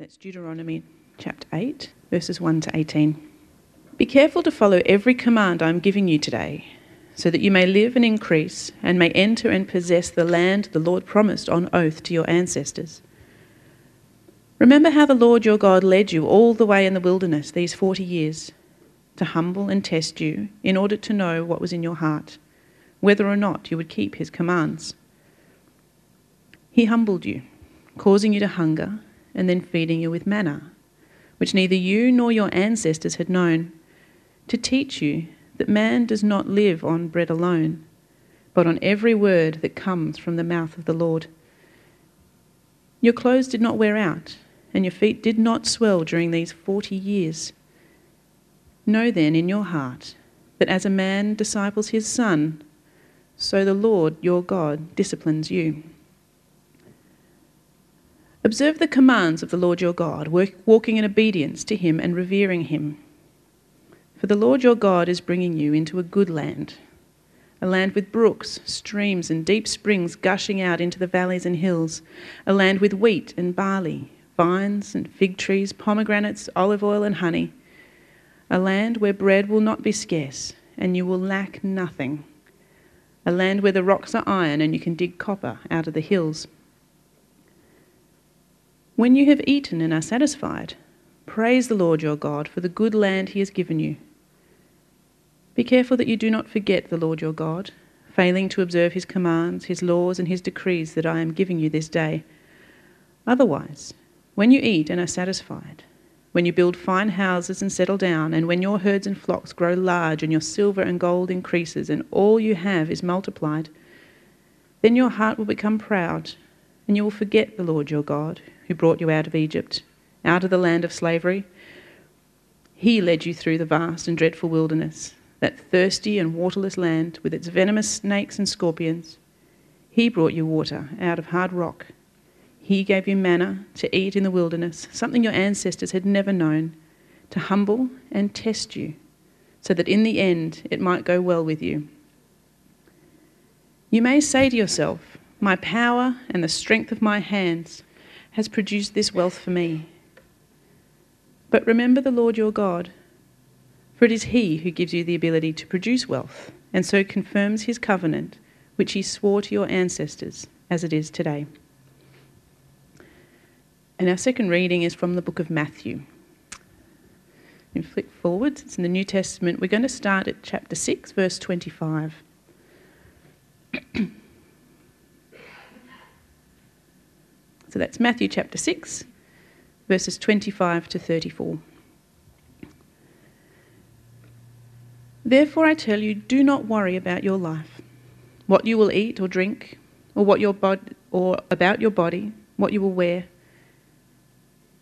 That's Deuteronomy chapter 8, verses 1 to 18. Be careful to follow every command I am giving you today, so that you may live and increase, and may enter and possess the land the Lord promised on oath to your ancestors. Remember how the Lord your God led you all the way in the wilderness these forty years, to humble and test you, in order to know what was in your heart, whether or not you would keep his commands. He humbled you, causing you to hunger and then feeding you with manna, which neither you nor your ancestors had known, to teach you that man does not live on bread alone, but on every word that comes from the mouth of the Lord. Your clothes did not wear out, and your feet did not swell during these forty years. Know then in your heart that as a man disciples his son, so the Lord your God disciplines you. Observe the commands of the Lord your God, walking in obedience to him and revering him. For the Lord your God is bringing you into a good land, a land with brooks, streams, and deep springs gushing out into the valleys and hills, a land with wheat and barley, vines and fig trees, pomegranates, olive oil, and honey, a land where bread will not be scarce and you will lack nothing, a land where the rocks are iron and you can dig copper out of the hills when you have eaten and are satisfied, praise the Lord your God for the good land he has given you. Be careful that you do not forget the Lord your God, failing to observe his commands, his laws, and his decrees that I am giving you this day. Otherwise, when you eat and are satisfied, when you build fine houses and settle down, and when your herds and flocks grow large, and your silver and gold increases, and all you have is multiplied, then your heart will become proud, and you will forget the Lord your God, who brought you out of Egypt, out of the land of slavery. He led you through the vast and dreadful wilderness, that thirsty and waterless land with its venomous snakes and scorpions. He brought you water out of hard rock. He gave you manna to eat in the wilderness, something your ancestors had never known, to humble and test you, so that in the end it might go well with you. You may say to yourself, My power and the strength of my hands has produced this wealth for me. But remember the Lord your God, for it is He who gives you the ability to produce wealth, and so confirms His covenant, which He swore to your ancestors, as it is today. And our second reading is from the book of Matthew. You flip forward, it's in the New Testament. We're going to start at chapter 6, verse 25. So that's Matthew chapter 6, verses 25 to 34. Therefore, I tell you, do not worry about your life, what you will eat or drink, or what your bod- or about your body, what you will wear.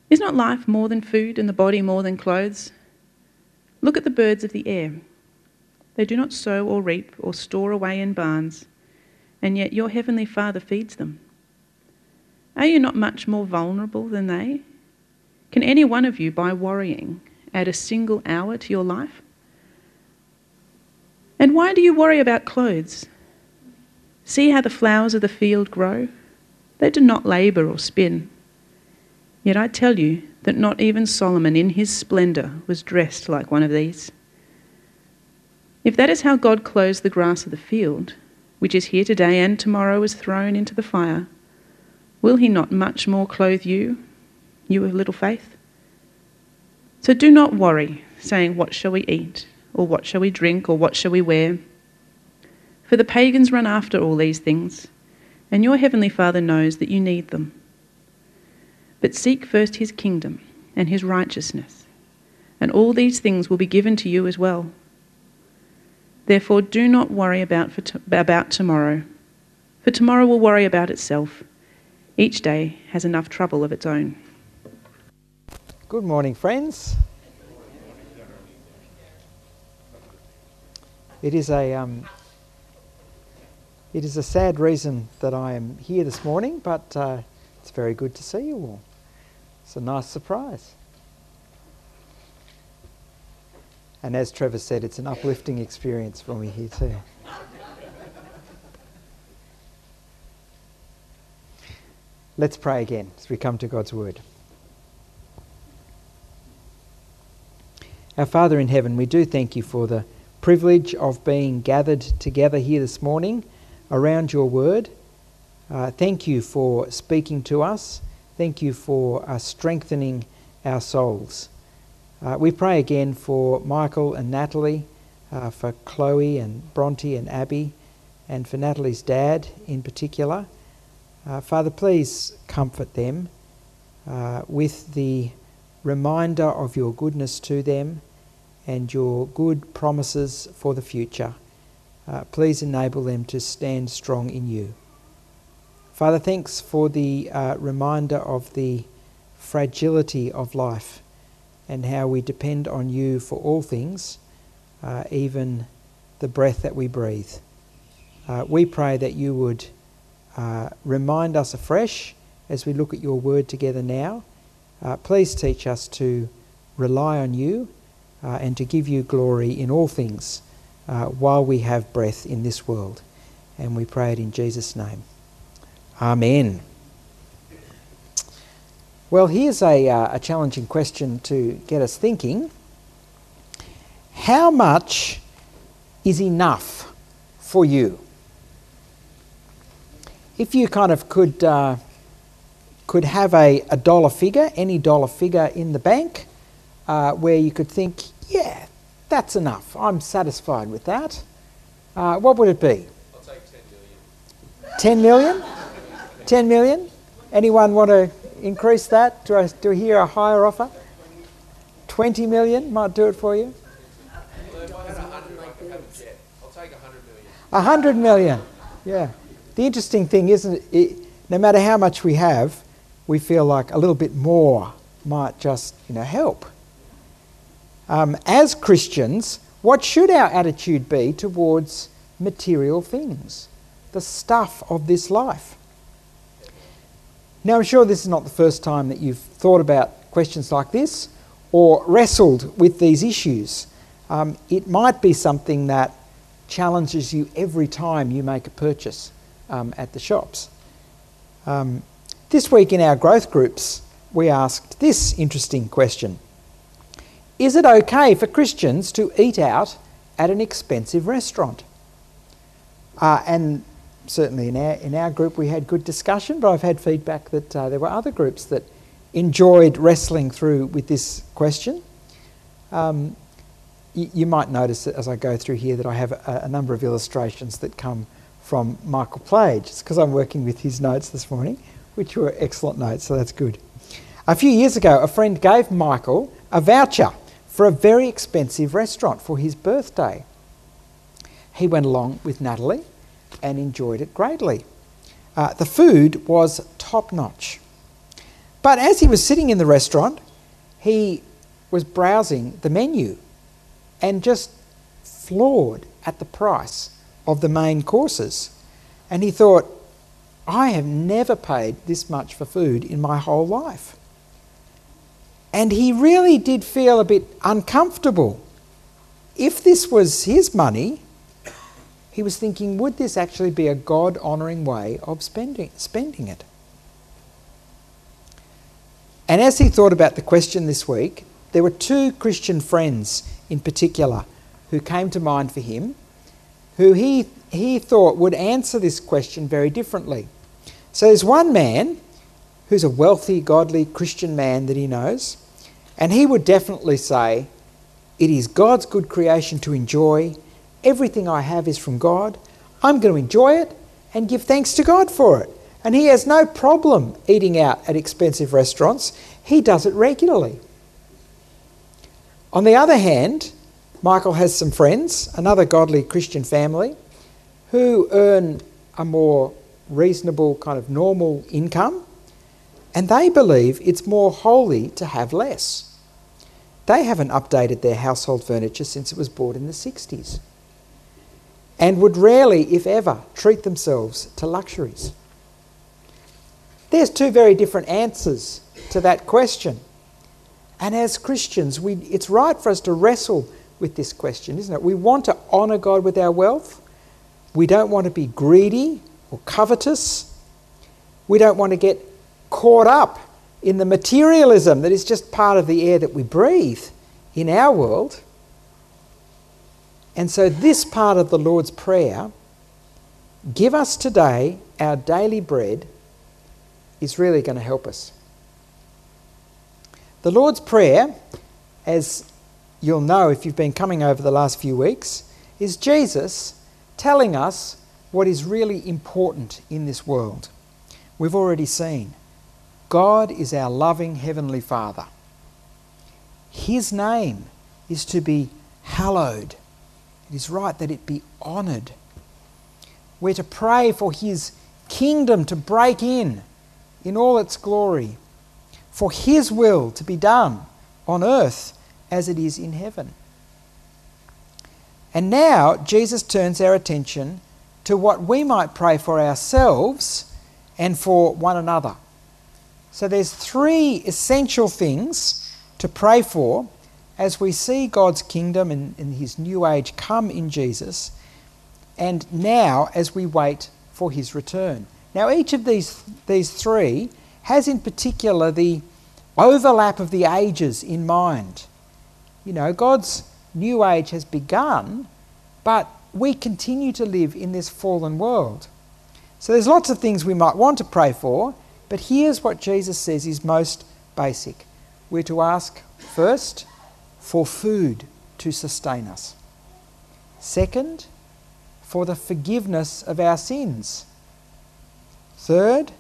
Is not life more than food, and the body more than clothes? Look at the birds of the air. They do not sow or reap or store away in barns, and yet your heavenly Father feeds them. Are you not much more vulnerable than they? Can any one of you, by worrying, add a single hour to your life? And why do you worry about clothes? See how the flowers of the field grow? They do not labour or spin. Yet I tell you that not even Solomon in his splendour was dressed like one of these. If that is how God clothes the grass of the field, which is here today and tomorrow is thrown into the fire, Will he not much more clothe you, you of little faith? So do not worry, saying, What shall we eat? Or what shall we drink? Or what shall we wear? For the pagans run after all these things, and your heavenly Father knows that you need them. But seek first his kingdom and his righteousness, and all these things will be given to you as well. Therefore, do not worry about, to- about tomorrow, for tomorrow will worry about itself. Each day has enough trouble of its own. Good morning, friends. It is a um, it is a sad reason that I am here this morning, but uh, it's very good to see you all. It's a nice surprise. And as Trevor said, it's an uplifting experience for me here too. Let's pray again as we come to God's Word. Our Father in heaven, we do thank you for the privilege of being gathered together here this morning around your Word. Uh, thank you for speaking to us. Thank you for uh, strengthening our souls. Uh, we pray again for Michael and Natalie, uh, for Chloe and Bronte and Abby, and for Natalie's dad in particular. Uh, Father, please comfort them uh, with the reminder of your goodness to them and your good promises for the future. Uh, please enable them to stand strong in you. Father, thanks for the uh, reminder of the fragility of life and how we depend on you for all things, uh, even the breath that we breathe. Uh, we pray that you would uh, remind us afresh as we look at your word together now. Uh, please teach us to rely on you uh, and to give you glory in all things while we have breath in this world. And we pray it in Jesus' name. Amen. Well, here's a, uh, a challenging question to get us thinking. How much is enough for you? If you kind of could, uh, could have a, a dollar figure, any dollar figure in the bank, uh, where you could think, yeah, that's enough, I'm satisfied with that, uh, what would it be? I'll take 10 million. 10 million? 10 million? Anyone want to increase that? Do I, do I hear a higher offer? 20 million might do it for you. I had 100, I could a. I'll take 100 million. 100 million. Yeah. The interesting thing isn't it, no matter how much we have, we feel like a little bit more might just, you know, help. Um, as Christians, what should our attitude be towards material things, the stuff of this life? Now, I'm sure this is not the first time that you've thought about questions like this or wrestled with these issues. Um, it might be something that challenges you every time you make a purchase um, at the shops. Um, this week in our growth groups, we asked this interesting question Is it okay for Christians to eat out at an expensive restaurant? Uh, and certainly in our, in our group we had good discussion, but I've had feedback that uh, there were other groups that enjoyed wrestling through with this question. Um, you might notice as I go through here that I have a, a number of illustrations that come from Michael Plage. It's because I'm working with his notes this morning, which were excellent notes, so that's good. A few years ago, a friend gave Michael a voucher for a very expensive restaurant for his birthday. He went along with Natalie and enjoyed it greatly. Uh, the food was top notch. But as he was sitting in the restaurant, he was browsing the menu and just floored at the price of the main courses. And he thought, I have never paid this much for food in my whole life. And he really did feel a bit uncomfortable. If this was his money, he was thinking, would this actually be a God honouring way of spending, spending it? And as he thought about the question this week, there were two Christian friends in particular who came to mind for him, who he, he thought would answer this question very differently. So there's one man who's a wealthy, godly Christian man that he knows, and he would definitely say, It is God's good creation to enjoy. Everything I have is from God. I'm going to enjoy it and give thanks to God for it. And he has no problem eating out at expensive restaurants, he does it regularly. On the other hand, Michael has some friends, another godly Christian family, who earn a more reasonable, kind of normal income, and they believe it's more holy to have less. They haven't updated their household furniture since it was bought in the 60s and would rarely, if ever, treat themselves to luxuries. There's two very different answers to that question. And as Christians, we, it's right for us to wrestle with this question, isn't it? We want to honour God with our wealth. We don't want to be greedy or covetous. We don't want to get caught up in the materialism that is just part of the air that we breathe in our world. And so, this part of the Lord's Prayer, give us today our daily bread, is really going to help us. The Lord's Prayer, as you'll know if you've been coming over the last few weeks, is Jesus telling us what is really important in this world. We've already seen God is our loving Heavenly Father. His name is to be hallowed. It is right that it be honoured. We're to pray for His kingdom to break in in all its glory, for His will to be done on earth as it is in heaven. And now Jesus turns our attention to what we might pray for ourselves and for one another. So there's three essential things to pray for as we see God's kingdom and, and his new age come in Jesus, and now as we wait for his return. Now, each of these, these three has in particular the overlap of the ages in mind. You know, God's new age has begun, but we continue to live in this fallen world. So there's lots of things we might want to pray for, but here's what Jesus says is most basic. We're to ask first for food to sustain us. Second, for the forgiveness of our sins. Third,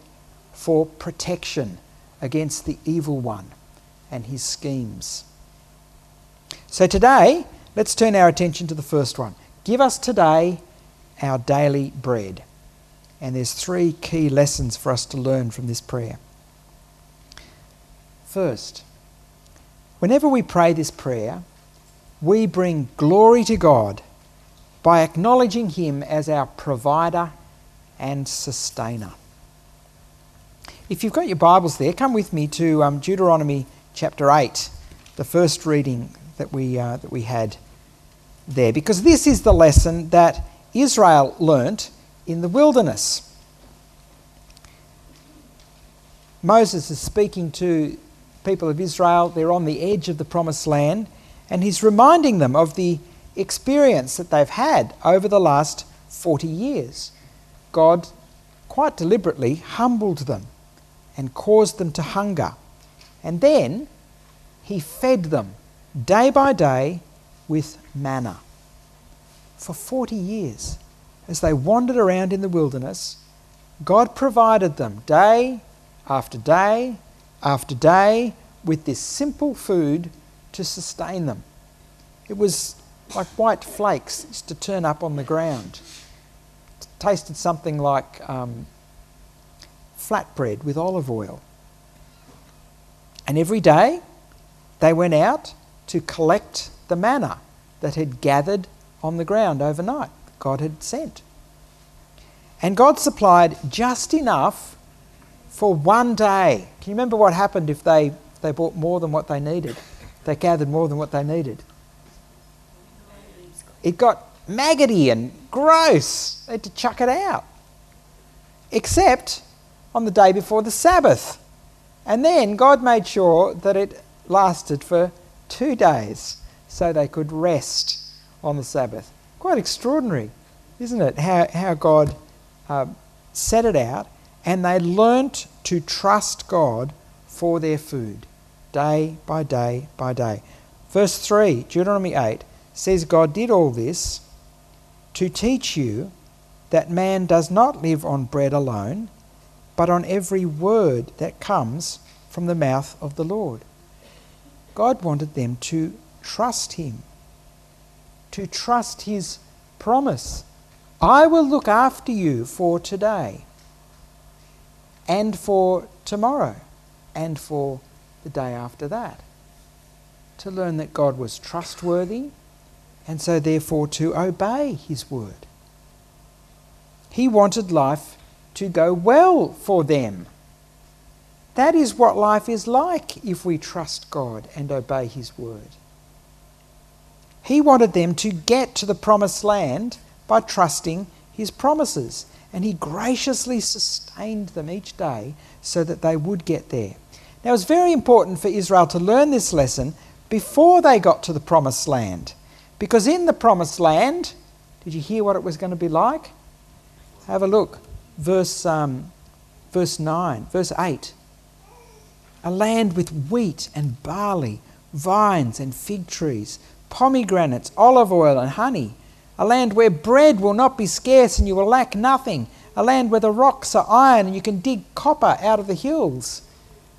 for protection against the evil one and his schemes. So today, let's turn our attention to the first one. Give us today our daily bread. And there's three key lessons for us to learn from this prayer. First, whenever we pray this prayer, we bring glory to God by acknowledging Him as our provider and sustainer. If you've got your Bibles there, come with me to um, Deuteronomy chapter 8, the first reading that we, uh, that we had there, because this is the lesson that Israel learnt in the wilderness. Moses is speaking to people of Israel, they're on the edge of the promised land, and he's reminding them of the experience that they've had over the last 40 years. God quite deliberately humbled them and caused them to hunger. And then he fed them day by day with manna for 40 years. As they wandered around in the wilderness, God provided them day after day after day with this simple food to sustain them. It was like white flakes used to turn up on the ground. It tasted something like um, flatbread with olive oil. And every day they went out to collect the manna that had gathered on the ground overnight, God had sent. And God supplied just enough for one day. Can you remember what happened if they, they bought more than what they needed? They gathered more than what they needed. It got maggoty and gross. They had to chuck it out. Except on the day before the Sabbath. And then God made sure that it lasted for two days so they could rest on the Sabbath. Quite extraordinary, isn't it? How, how God uh, set it out and they learnt to trust God for their food day by day by day. Verse 3, Deuteronomy 8, says God did all this to teach you that man does not live on bread alone, but on every word that comes from the mouth of the Lord. God wanted them to trust Him, to trust His promise. I will look after you for today, and for tomorrow, and for the day after that. To learn that God was trustworthy, and so therefore to obey His word. He wanted life to go well for them. That is what life is like if we trust God and obey His word. He wanted them to get to the promised land by trusting His promises, and He graciously sustained them each day so that they would get there. Now, it's very important for Israel to learn this lesson before they got to the promised land. Because in the promised land, did you hear what it was going to be like? Have a look. Verse, um, verse 9, verse 8. A land with wheat and barley, vines and fig trees, pomegranates, olive oil, and honey. A land where bread will not be scarce and you will lack nothing. A land where the rocks are iron and you can dig copper out of the hills.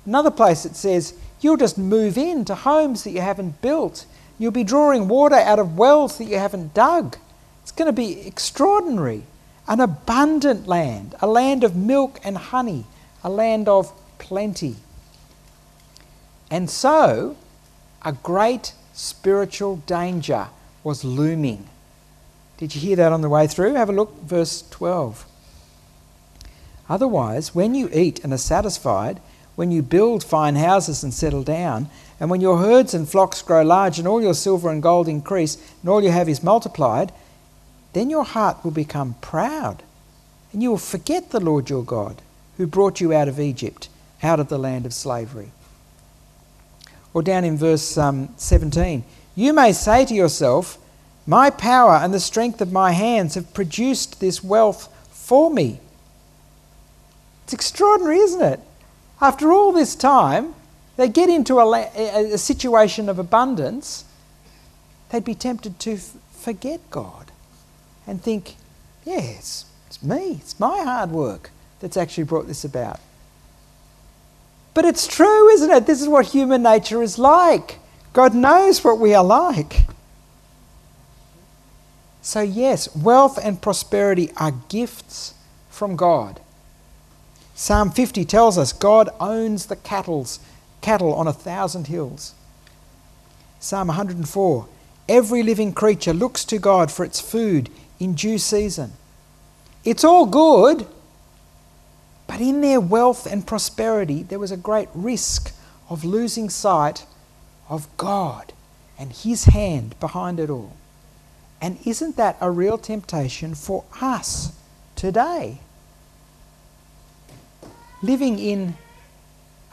Another place it says, You'll just move into homes that you haven't built. You'll be drawing water out of wells that you haven't dug. It's going to be extraordinary. An abundant land, a land of milk and honey, a land of plenty. And so, a great spiritual danger was looming. Did you hear that on the way through? Have a look, verse 12. Otherwise, when you eat and are satisfied, when you build fine houses and settle down, and when your herds and flocks grow large, and all your silver and gold increase, and all you have is multiplied, then your heart will become proud, and you will forget the Lord your God, who brought you out of Egypt, out of the land of slavery. Or down in verse um, 17, you may say to yourself, My power and the strength of my hands have produced this wealth for me. It's extraordinary, isn't it? After all this time, they get into a, a, situation of abundance, they'd be tempted to f- forget God and think, yes, it's me, it's my hard work that's actually brought this about. But it's true, isn't it? This is what human nature is like. God knows what we are like. So, yes, wealth and prosperity are gifts from God. Psalm 50 tells us God owns the cattle's, cattle on a thousand hills. Psalm 104 Every living creature looks to God for its food in due season. It's all good, but in their wealth and prosperity, there was a great risk of losing sight of God and His hand behind it all. And isn't that a real temptation for us today? living in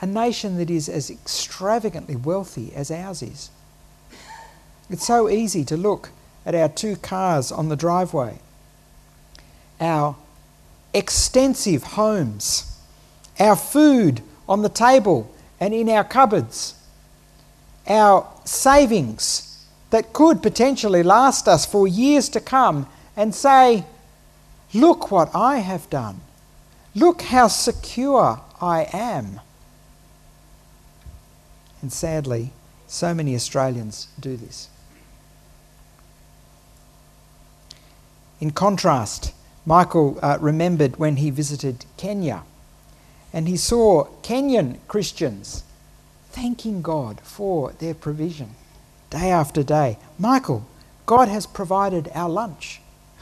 a nation that is as extravagantly wealthy as ours is. It's so easy to look at our two cars on the driveway, our extensive homes, our food on the table and in our cupboards, our savings that could potentially last us for years to come, and say, Look what I have done. Look how secure I am. And sadly, so many Australians do this. In contrast, Michael uh, remembered when he visited Kenya and he saw Kenyan Christians thanking God for their provision day after day. Michael, God has provided our lunch.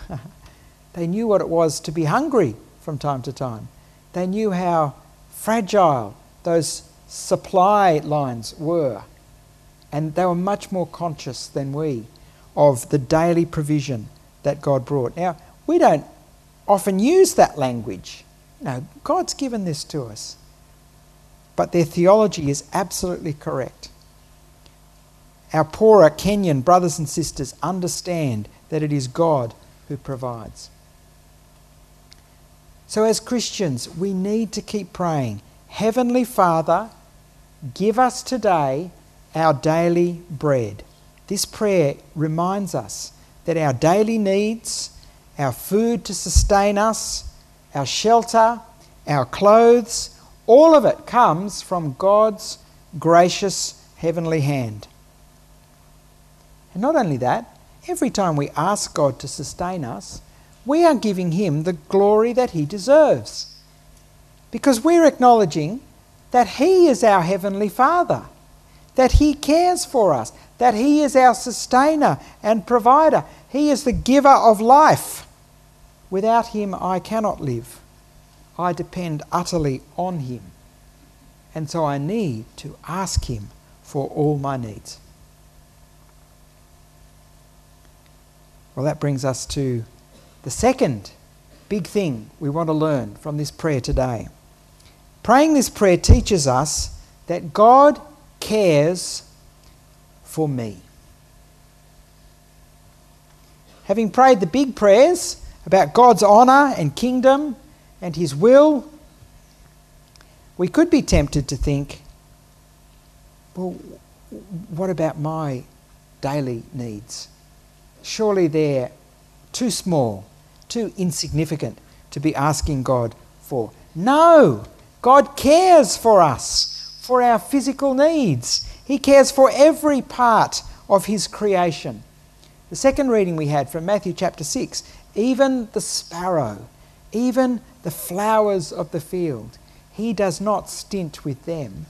they knew what it was to be hungry from time to time. They knew how fragile those supply lines were, and they were much more conscious than we of the daily provision that God brought. Now, we don't often use that language. No, God's given this to us. But their theology is absolutely correct. Our poorer Kenyan brothers and sisters understand that it is God who provides. So, as Christians, we need to keep praying Heavenly Father, give us today our daily bread. This prayer reminds us that our daily needs, our food to sustain us, our shelter, our clothes, all of it comes from God's gracious heavenly hand. And not only that, every time we ask God to sustain us, we are giving him the glory that he deserves. Because we're acknowledging that he is our heavenly Father, that he cares for us, that he is our sustainer and provider. He is the giver of life. Without him, I cannot live. I depend utterly on him. And so I need to ask him for all my needs. Well, that brings us to the second big thing we want to learn from this prayer today praying this prayer teaches us that God cares for me. Having prayed the big prayers about God's honour and kingdom and His will, we could be tempted to think, well, what about my daily needs? Surely they're too small, too insignificant to be asking God for. No! God cares for us, for our physical needs. He cares for every part of His creation. The second reading we had from Matthew chapter 6 even the sparrow, even the flowers of the field, He does not stint with them.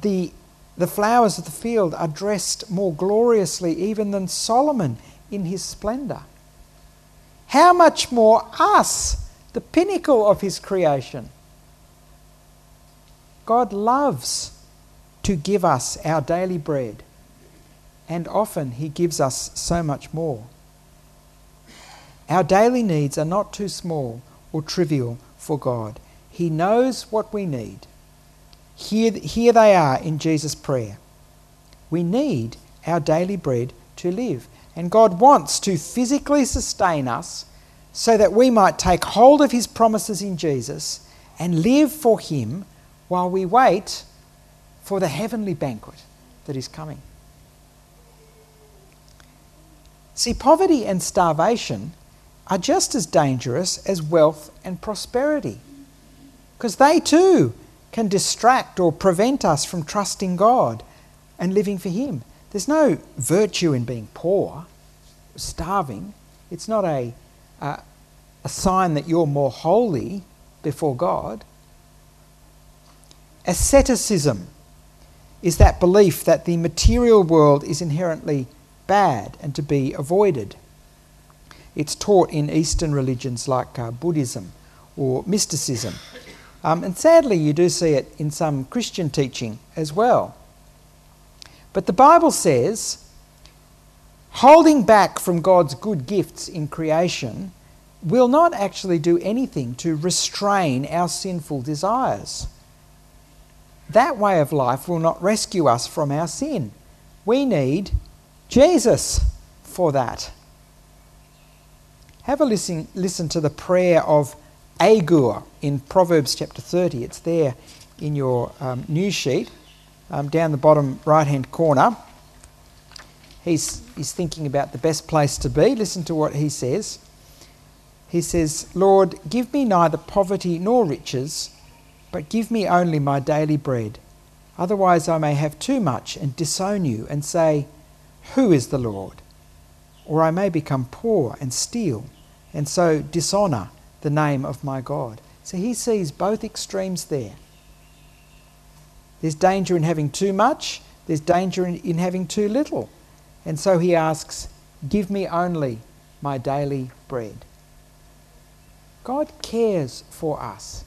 The, the flowers of the field are dressed more gloriously even than Solomon in his splendour. How much more us? the pinnacle of his creation. God loves to give us our daily bread, and often he gives us so much more. Our daily needs are not too small or trivial for God. He knows what we need. Here, here they are in Jesus' prayer. We need our daily bread to live, and God wants to physically sustain us so that we might take hold of his promises in Jesus and live for him while we wait for the heavenly banquet that is coming. See, poverty and starvation are just as dangerous as wealth and prosperity because they too can distract or prevent us from trusting God and living for Him. There's no virtue in being poor, starving. It's not a uh, a sign that you're more holy before God. Asceticism is that belief that the material world is inherently bad and to be avoided. It's taught in Eastern religions like uh, Buddhism or mysticism. Um, and sadly, you do see it in some Christian teaching as well. But the Bible says holding back from God's good gifts in creation will not actually do anything to restrain our sinful desires. That way of life will not rescue us from our sin. We need Jesus for that. Have a listen, listen to the prayer of Agur in Proverbs chapter 30. It's there in your um, news sheet, um, down the bottom right hand corner. He's, he's thinking about the best place to be. Listen to what he says he says, Lord, give me neither poverty nor riches, but give me only my daily bread. Otherwise, I may have too much and disown you and say, Who is the Lord? Or I may become poor and steal, and so dishonour the name of my God. So he sees both extremes there. There's danger in having too much, there's danger in, in having too little. And so he asks, Give me only my daily bread. God cares for us.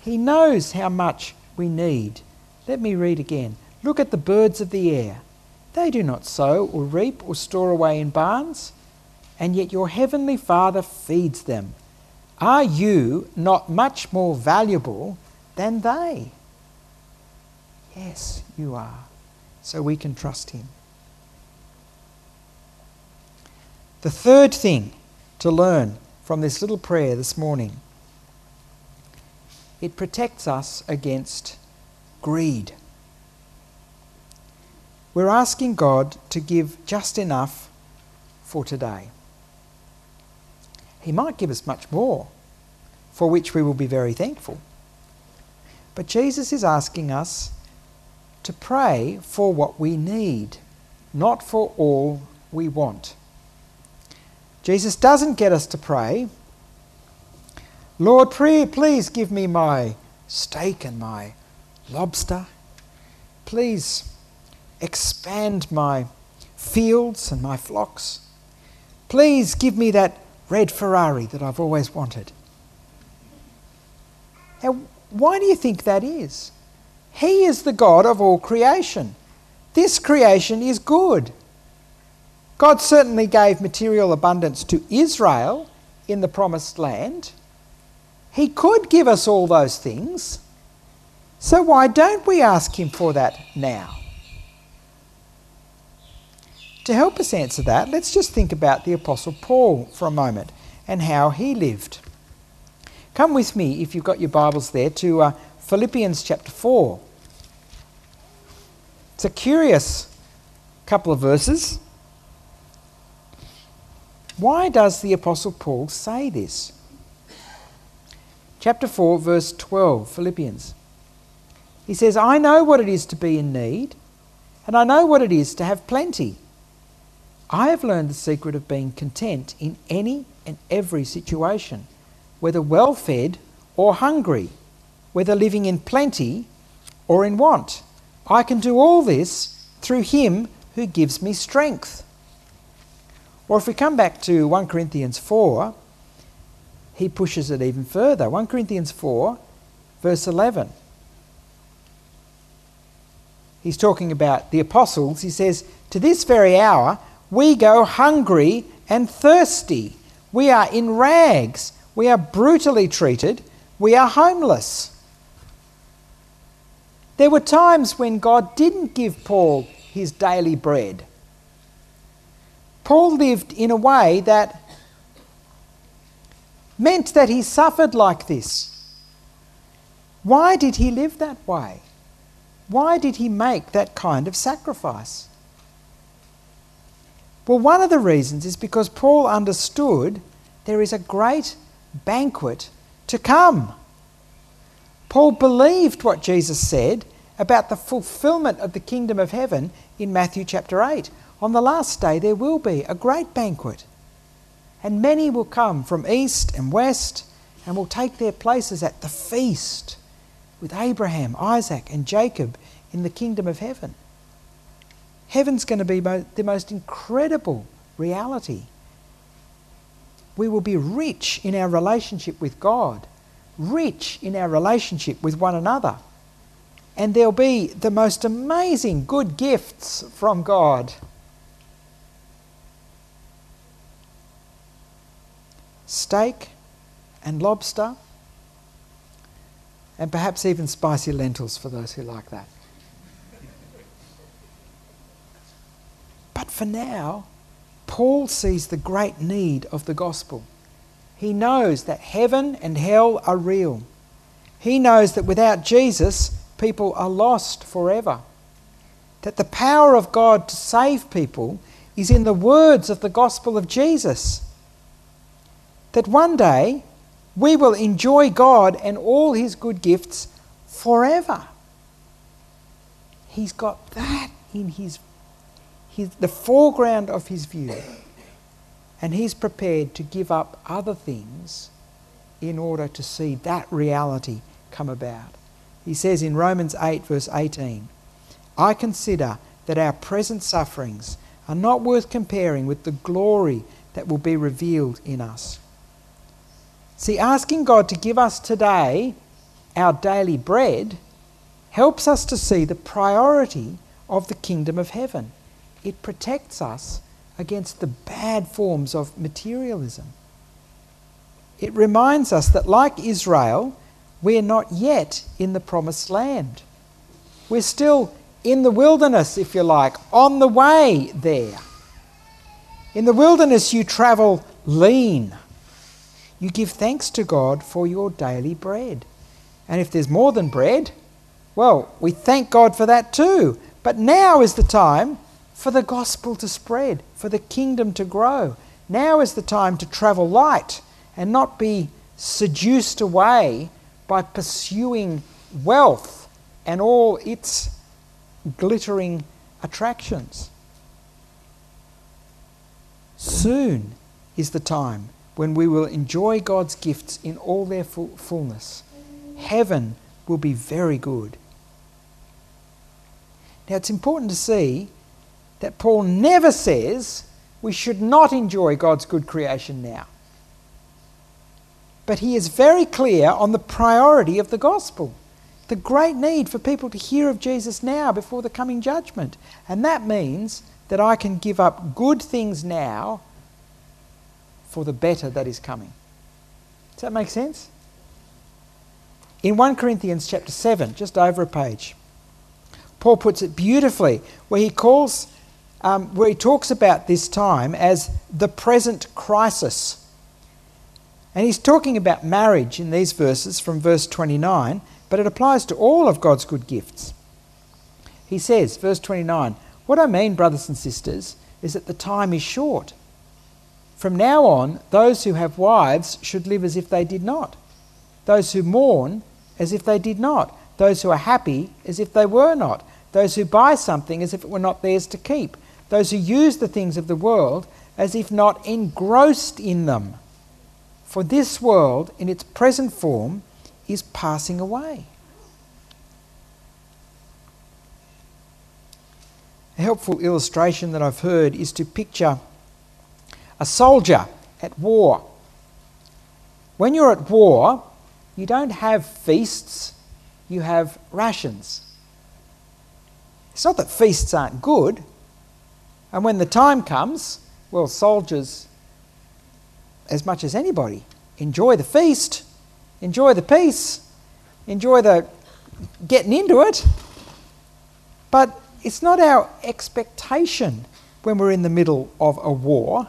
He knows how much we need. Let me read again. Look at the birds of the air. They do not sow or reap or store away in barns, and yet your heavenly Father feeds them. Are you not much more valuable than they? Yes, you are. So we can trust Him. The third thing to learn from this little prayer this morning. It protects us against greed. We're asking God to give just enough for today. He might give us much more, for which we will be very thankful. But Jesus is asking us to pray for what we need, not for all we want. Jesus doesn't get us to pray, Lord, pray, please give me my steak and my lobster. Please expand my fields and my flocks. Please give me that red Ferrari that I've always wanted. Now, why do you think that is? He is the God of all creation. This creation is good. God certainly gave material abundance to Israel in the promised land. He could give us all those things. So why don't we ask Him for that now? To help us answer that, let's just think about the Apostle Paul for a moment and how he lived. Come with me, if you've got your Bibles there, to uh, Philippians chapter 4. It's a curious couple of verses. Why does the Apostle Paul say this? Chapter 4, verse 12, Philippians. He says, I know what it is to be in need, and I know what it is to have plenty. I have learned the secret of being content in any and every situation, whether well fed or hungry, whether living in plenty or in want. I can do all this through Him who gives me strength. Or if we come back to 1 Corinthians 4, he pushes it even further. 1 Corinthians 4, verse 11. He's talking about the apostles. He says, To this very hour we go hungry and thirsty. We are in rags. We are brutally treated. We are homeless. There were times when God didn't give Paul his daily bread. Paul lived in a way that meant that he suffered like this. Why did he live that way? Why did he make that kind of sacrifice? Well, one of the reasons is because Paul understood there is a great banquet to come. Paul believed what Jesus said about the fulfillment of the kingdom of heaven in Matthew chapter 8. On the last day, there will be a great banquet, and many will come from east and west and will take their places at the feast with Abraham, Isaac, and Jacob in the kingdom of heaven. Heaven's going to be the most incredible reality. We will be rich in our relationship with God, rich in our relationship with one another. And there'll be the most amazing good gifts from God. Steak and lobster, and perhaps even spicy lentils for those who like that. For now, Paul sees the great need of the gospel. He knows that heaven and hell are real. He knows that without Jesus, people are lost forever. That the power of God to save people is in the words of the gospel of Jesus. That one day we will enjoy God and all his good gifts forever. He's got that in his, his, the foreground of his view. And he's prepared to give up other things in order to see that reality come about. He says in Romans 8, verse 18, I consider that our present sufferings are not worth comparing with the glory that will be revealed in us. See, asking God to give us today our daily bread helps us to see the priority of the kingdom of heaven. It protects us against the bad forms of materialism. It reminds us that, like Israel, we're not yet in the promised land. We're still in the wilderness, if you like, on the way there. In the wilderness, you travel lean you give thanks to God for your daily bread. And if there's more than bread, well, we thank God for that too. But now is the time for the gospel to spread, for the kingdom to grow. Now is the time to travel light and not be seduced away by pursuing wealth and all its glittering attractions. Soon is the time when we will enjoy God's gifts in all their fullness. Heaven will be very good. Now, it's important to see that Paul never says we should not enjoy God's good creation now. But he is very clear on the priority of the gospel, the great need for people to hear of Jesus now before the coming judgment. And that means that I can give up good things now for the better that is coming. Does that make sense? In 1 Corinthians chapter 7, just over a page, Paul puts it beautifully, where he calls um, where he talks about this time as the present crisis. And he's talking about marriage in these verses from verse 29, but it applies to all of God's good gifts. He says, verse 29, What I mean, brothers and sisters, is that the time is short. From now on, those who have wives should live as if they did not, those who mourn as if they did not, those who are happy as if they were not, those who buy something as if it were not theirs to keep, those who use the things of the world as if not engrossed in them. For this world, in its present form, is passing away. A helpful illustration that I've heard is to picture a soldier at war. When you're at war, you don't have feasts, you have rations. It's not that feasts aren't good, and when the time comes, well, soldiers, as much as anybody, enjoy the feast, enjoy the peace, enjoy the getting into it. But it's not our expectation when we're in the middle of a war.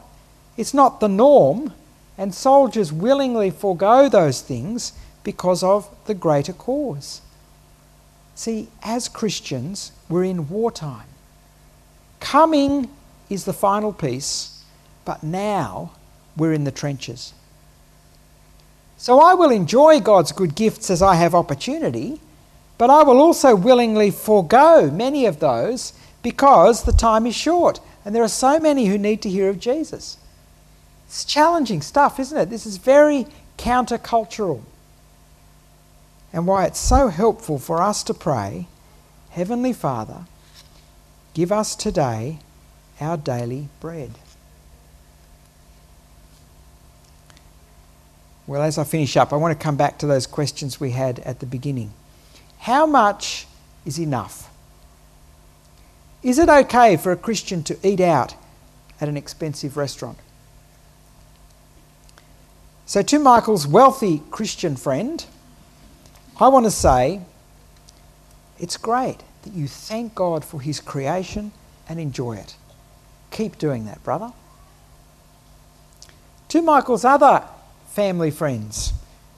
It's not the norm, and soldiers willingly forego those things because of the greater cause. See, as Christians, we're in wartime. Coming is the final piece, but now we're in the trenches. So I will enjoy God's good gifts as I have opportunity, but I will also willingly forego many of those because the time is short and there are so many who need to hear of Jesus. It's challenging stuff, isn't it? This is very countercultural. And why it's so helpful for us to pray Heavenly Father, give us today our daily bread. Well, as I finish up, I want to come back to those questions we had at the beginning. How much is enough? Is it okay for a Christian to eat out at an expensive restaurant? So, to Michael's wealthy Christian friend, I want to say it's great that you thank God for His creation and enjoy it. Keep doing that, brother. To Michael's other family friends,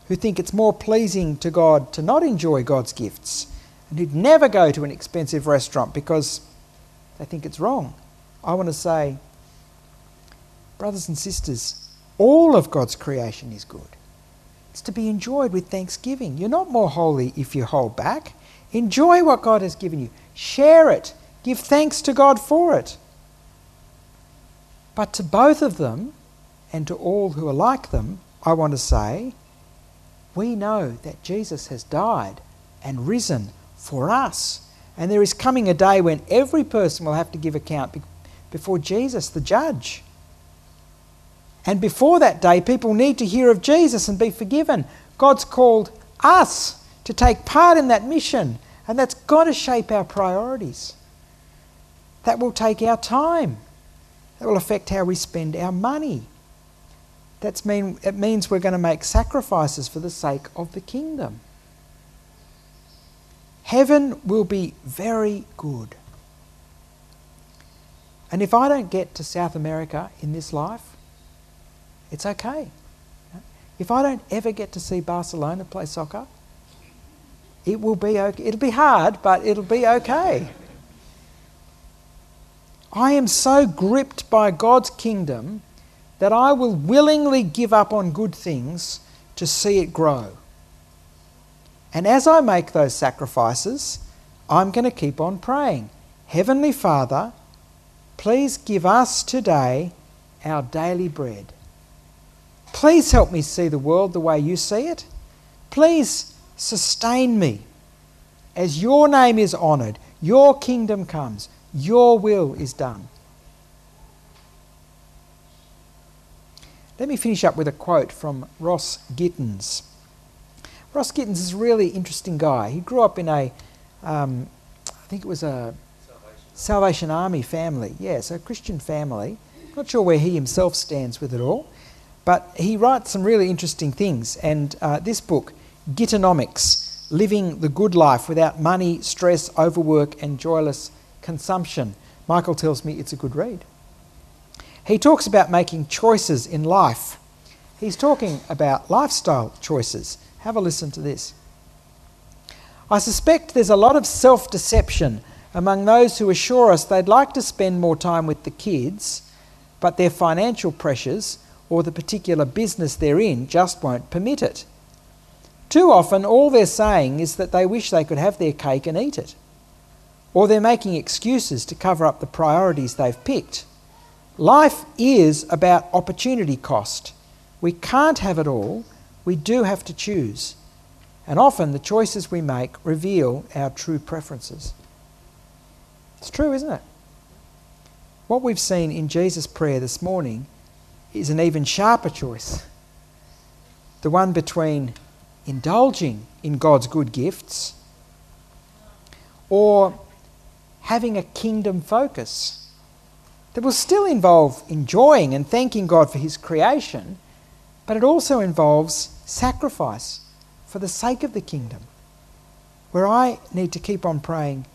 who think it's more pleasing to God to not enjoy God's gifts and who'd never go to an expensive restaurant because they think it's wrong. I want to say, brothers and sisters, all of God's creation is good. It's to be enjoyed with thanksgiving. You're not more holy if you hold back. Enjoy what God has given you, share it, give thanks to God for it. But to both of them, and to all who are like them, I want to say, we know that Jesus has died and risen for us. And there is coming a day when every person will have to give account before Jesus, the judge. And before that day, people need to hear of Jesus and be forgiven. God's called us to take part in that mission, and that's got to shape our priorities. That will take our time, that will affect how we spend our money. That's mean, it means we're going to make sacrifices for the sake of the kingdom. Heaven will be very good. And if I don't get to South America in this life, it's okay. If I don't ever get to see Barcelona play soccer, it will be okay. It'll be hard, but it'll be okay. I am so gripped by God's kingdom that I will willingly give up on good things to see it grow. And as I make those sacrifices, I'm going to keep on praying. Heavenly Father, please give us today our daily bread. Please help me see the world the way you see it. Please sustain me as your name is honoured, your kingdom comes, your will is done. Let me finish up with a quote from Ross Gittins. Ross Gittins is a really interesting guy. He grew up in a, um, I think it was a Salvation. Salvation Army family. Yes, a Christian family. Not sure where he himself stands with it all, but he writes some really interesting things. And uh, this book, Gittinomics Living the Good Life Without Money, Stress, Overwork, and Joyless Consumption, Michael tells me it's a good read. He talks about making choices in life. He's talking about lifestyle choices. Have a listen to this. I suspect there's a lot of self deception among those who assure us they'd like to spend more time with the kids, but their financial pressures or the particular business they're in just won't permit it. Too often, all they're saying is that they wish they could have their cake and eat it. Or they're making excuses to cover up the priorities they've picked. Life is about opportunity cost. We can't have it all, we do have to choose. And often the choices we make reveal our true preferences. It's true, isn't it? What we've seen in Jesus' prayer this morning is an even sharper choice the one between indulging in God's good gifts or having a kingdom focus that will still involve enjoying and thanking God for His creation, but it also involves sacrifice for the sake of the kingdom, where I need to keep on praying,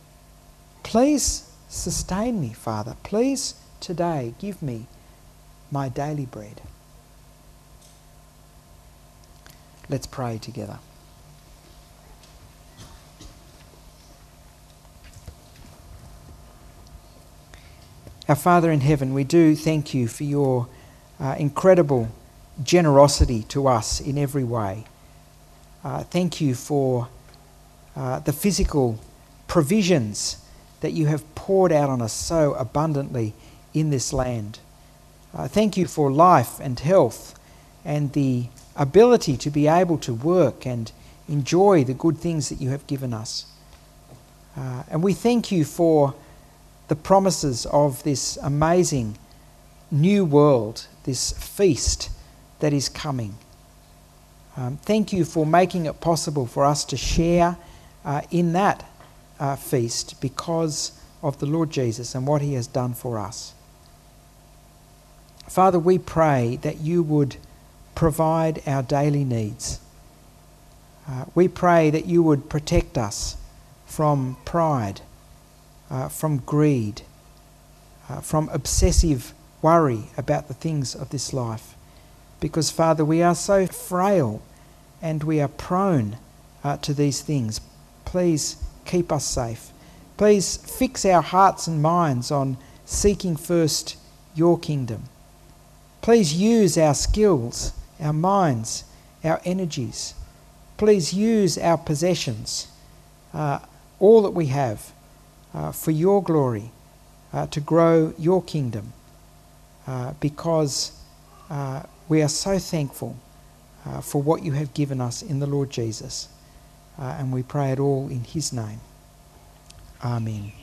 please sustain me, Father. Please today give me my daily bread. Let's pray together. Our Father in heaven, we do thank you for your uh, incredible generosity to us in every way. Uh, thank you for uh, the physical provisions that you have poured out on us so abundantly in this land. Uh, thank you for life and health and the ability to be able to work and enjoy the good things that you have given us. Uh, and we thank you for the promises of this amazing new world, this feast that is coming. Um, thank you for making it possible for us to share uh, in that uh, feast because of the Lord Jesus and what he has done for us. Father, we pray that you would provide our daily needs. Uh, we pray that you would protect us from pride, uh, from greed, uh, from obsessive worry about the things of this life. Because, Father, we are so frail and we are prone uh, to these things. Please keep us safe. Please fix our hearts and minds on seeking first your kingdom. Please use our skills our minds, our energies. Please use our possessions, uh, all that we have, uh, for your glory, uh, to grow your kingdom, uh, because uh, we are so thankful uh, for what you have given us in the Lord Jesus. and we pray it all in his name. Amen.